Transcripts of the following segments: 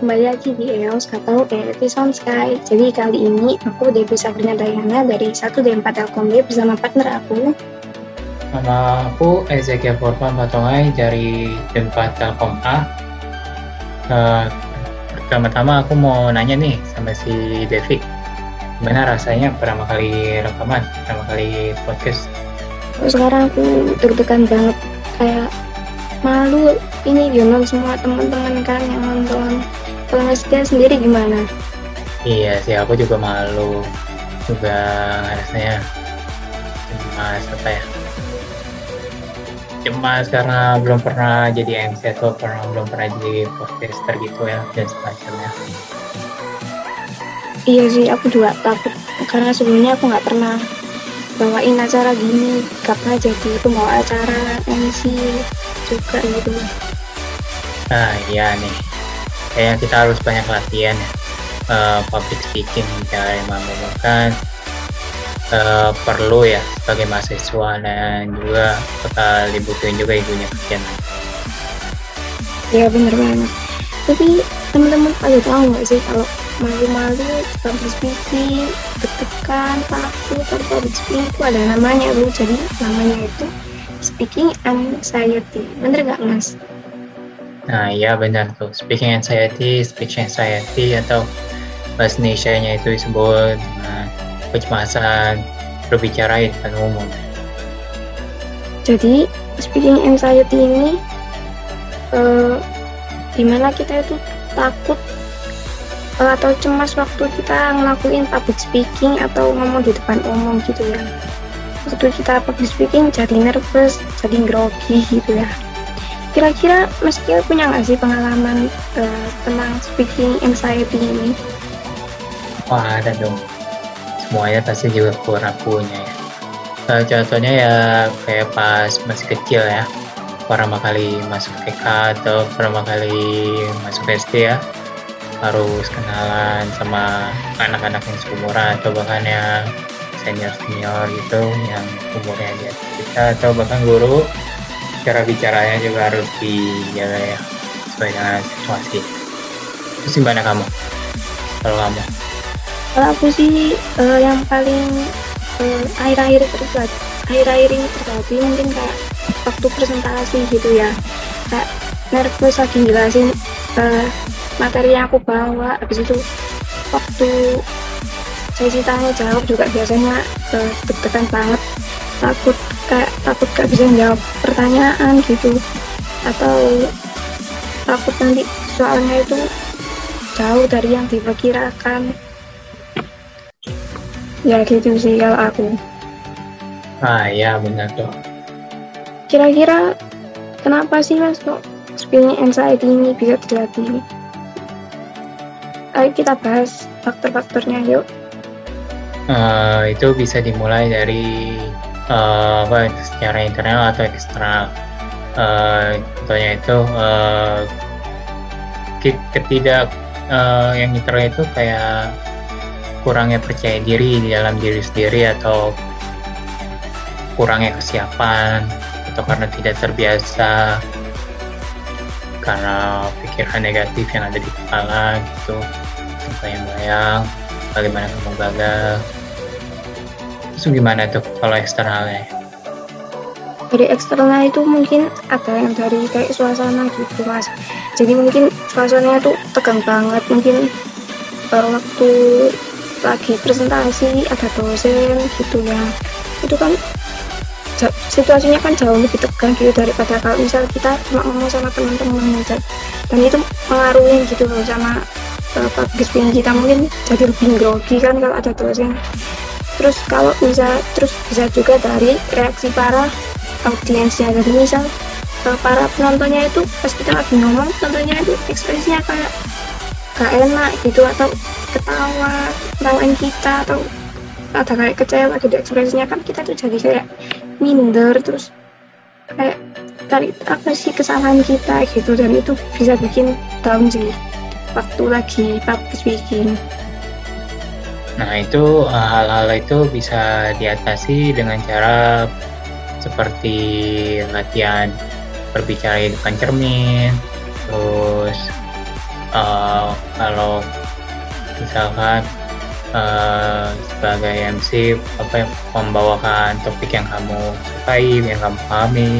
kembali lagi di EOS atau ELP Sound Sky. Jadi kali ini aku Devi Sabrina Dayana dari 1D4 Telkom B bersama partner aku. Nama aku Ezekiel Forman Patongai dari D4 Telkom A. Uh, pertama-tama aku mau nanya nih sama si Devi. Gimana rasanya pertama kali rekaman, pertama kali podcast? Sekarang aku deg-degan banget kayak malu ini Yonon semua teman-teman kan yang nonton kalau sendiri gimana? Iya sih aku juga malu. Juga rasanya cemas apa ya? Cemas karena belum pernah jadi MC atau pernah belum pernah jadi podcaster gitu ya dan semacamnya. Iya sih aku juga takut. Karena sebelumnya aku nggak pernah bawain acara gini. Kapan jadi pembawa acara MC juga gitu. Nah iya nih kayaknya kita harus banyak latihan ya. Uh, public speaking cara memang uh, perlu ya sebagai mahasiswa. Dan juga bakal dibutuhin juga ibunya kerjaan ya bener banget. Tapi teman-teman ada tahu nggak sih kalau malu-malu public speaking deg-degan takut atau public speaking itu ada namanya bu? Jadi namanya itu speaking anxiety. Bener gak mas nah iya benar tuh. Speaking anxiety speech anxiety atau bahasa Indonesia-nya itu disebut nah, kecemasan berbicara di depan umum. Jadi speaking anxiety ini uh, di mana kita itu takut uh, atau cemas waktu kita ngelakuin public speaking atau ngomong di depan umum gitu ya. Waktu kita public speaking jadi nervous jadi grogi gitu ya kira-kira Mas Kio punya nggak sih pengalaman uh, tentang speaking anxiety ini? Wah ada dong. Semuanya pasti juga kurang punya ya. Uh, contohnya ya kayak pas masih kecil ya. Pertama kali masuk TK atau pertama kali masuk SD ya. Harus kenalan sama anak-anak yang seumuran atau bahkan yang senior senior gitu yang umurnya di atas kita atau bahkan guru cara bicaranya juga harus dijaga ya sesuai dengan situasi. Terus gimana kamu? Kalau kamu? Kalau aku sih uh, yang paling uh, akhir-akhir terjadi akhir-akhir ini terjadi mungkin kayak waktu presentasi gitu ya. Kayak nervous lagi jelasin uh, materi yang aku bawa. Habis itu waktu sesi tanya jawab juga biasanya uh, deg-degan banget takut kayak takut gak bisa jawab pertanyaan gitu. Atau takut nanti soalnya itu jauh dari yang diperkirakan. Ya gitu sih kalau aku. Ah ya benar tuh kira-kira kenapa sih mas kok speaking anxiety ini bisa terjadi? Ayo kita bahas faktor-faktornya yuk. Uh, itu bisa dimulai dari uh, apa secara internal atau eksternal uh, itu uh, ketidak uh, yang internal itu kayak kurangnya percaya diri di dalam diri sendiri atau kurangnya kesiapan atau karena tidak terbiasa karena pikiran negatif yang ada di kepala gitu bayang-bayang bagaimana kamu gagal itu gimana tuh kalau eksternalnya? Dari eksternal itu mungkin ada yang dari kayak suasana gitu mas. Jadi mungkin suasananya tuh tegang banget mungkin uh, waktu lagi presentasi ada dosen gitu ya. Itu kan situasinya kan jauh lebih tegang gitu daripada kalau misal kita cuma ngomong sama teman-teman aja. Dan itu mengaruhi gitu loh sama public speaking kita. Mungkin jadi lebih grogi kan kalau ada dosen terus kalau bisa terus bisa juga dari reaksi para audiensnya jadi misal para penontonnya itu pas kita lagi ngomong tentunya itu ekspresinya kayak gak enak gitu atau ketawa ketawain kita atau ada kayak kecewa gitu ekspresinya kan kita tuh jadi kayak minder terus kayak cari apa sih kesalahan kita gitu dan itu bisa bikin down sih waktu lagi public speaking. Nah itu hal-hal itu bisa diatasi dengan cara seperti latihan berbicara di depan cermin, terus uh, kalau misalkan uh, sebagai MC apa membawakan topik yang kamu sukai yang kamu pahami.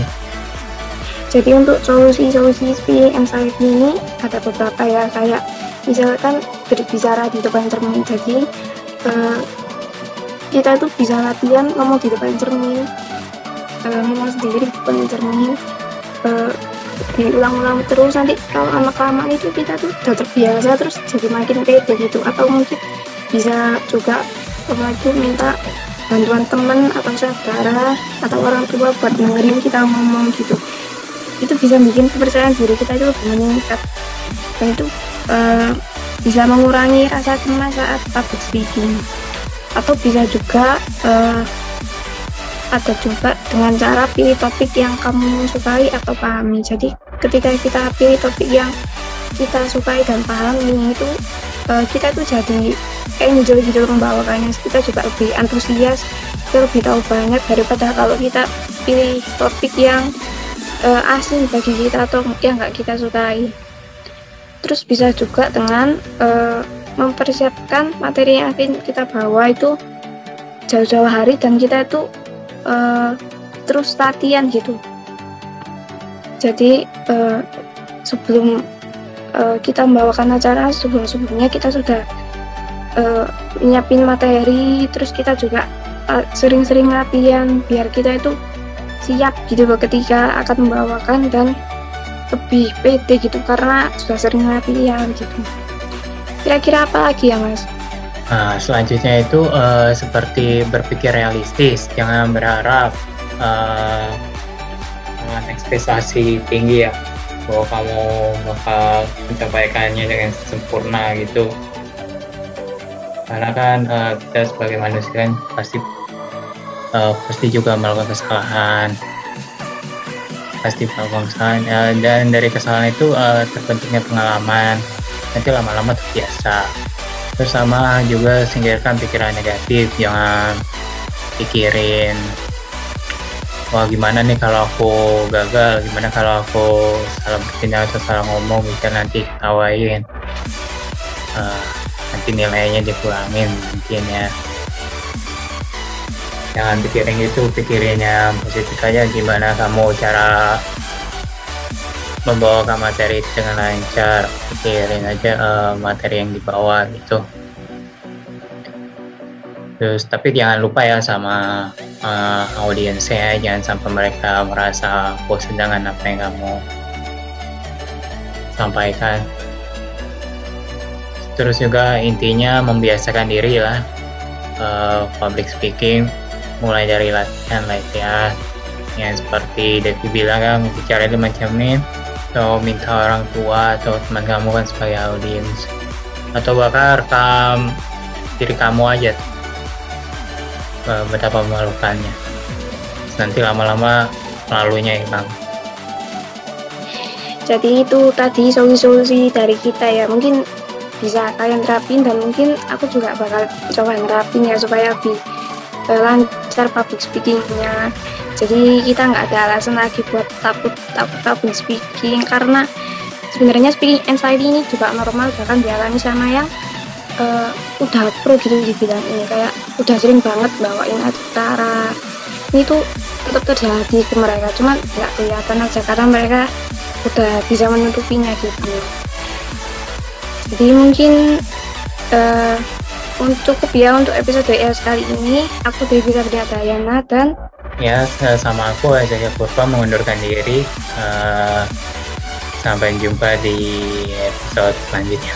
Jadi untuk solusi-solusi speaking anxiety ini ada beberapa ya kayak misalkan berbicara di depan cermin. Jadi uh, kita tuh bisa latihan ngomong di depan cermin. Uh, ngomong sendiri di depan cermin. Uh, diulang-ulang terus. Nanti kalau lama itu kita tuh udah terbiasa terus jadi makin pede gitu. Atau mungkin bisa juga itu minta bantuan teman atau saudara atau orang tua buat dengerin kita ngomong gitu. Itu bisa bikin kepercayaan diri kita itu lebih meningkat. Dan itu uh, bisa mengurangi rasa cemas saat public speaking atau bisa juga uh, ada juga dengan cara pilih topik yang kamu sukai atau pahami. Jadi ketika kita pilih topik yang kita sukai dan pahami itu uh, kita tuh jadi enjoy gitu membawakannya. Kita juga lebih antusias kita lebih tahu banyak daripada kalau kita pilih topik yang uh, asing bagi kita atau yang nggak kita sukai terus bisa juga dengan uh, mempersiapkan materi yang akan kita bawa itu jauh-jauh hari dan kita itu uh, terus latihan gitu. Jadi uh, sebelum uh, kita membawakan acara sebelum sebelumnya kita sudah uh, nyiapin materi terus kita juga sering-sering latihan biar kita itu siap gitu ketika akan membawakan dan lebih pede gitu karena sudah sering latihan gitu kira-kira apa lagi ya mas? Nah, selanjutnya itu uh, seperti berpikir realistis, jangan berharap uh, dengan ekspektasi tinggi ya bahwa kamu bakal mencapaikannya dengan sempurna gitu. Karena kan uh, kita sebagai manusia kan pasti uh, pasti juga melakukan kesalahan, pasti melakukan kesalahan uh, dan dari kesalahan itu uh, terbentuknya pengalaman. Nanti lama-lama terbiasa. Bersama juga singkirkan pikiran negatif jangan pikirin wah gimana nih kalau aku gagal? Gimana kalau aku salah bertindak atau salah ngomong? Bisa nanti ketawain uh, nanti nilainya dikurangin mungkin ya jangan pikirin itu pikirinnya positif aja. Gimana kamu cara membawakan materi dengan lancar? Pikirin aja uh, materi yang dibawa gitu. Terus tapi jangan lupa ya sama uh, audiensnya jangan sampai mereka merasa bosan dengan apa yang kamu sampaikan. Terus juga intinya membiasakan diri lah uh, public speaking mulai dari latihan latihan yang seperti Devi bilang kan bicara itu macam ini atau minta orang tua atau teman kamu kan sebagai audiens. Atau bahkan rekam diri kamu aja. Betapa memalukannya. Nanti lama-lama lalunya hilang jadi itu tadi solusi-solusi dari kita ya. Mungkin bisa kalian terapin dan mungkin aku juga bakal coba nerapin ya supaya lebih eh, lancar public speakingnya. Jadi kita nggak ada alasan lagi buat takut takut public speaking karena sebenarnya speaking anxiety ini juga normal bahkan dialami sama yang uh, udah pro gitu di bidang ini. Kayak udah sering banget bawain acara. Ini tuh tetap terjadi ke mereka cuman nggak kelihatan aja. Karena mereka udah bisa menutupinya gitu. Jadi mungkin uh, untuk ya untuk episode ES kali ini aku Devi Dayana dan ya sama aku aja ya Purva mengundurkan diri. Uh, sampai jumpa di episode selanjutnya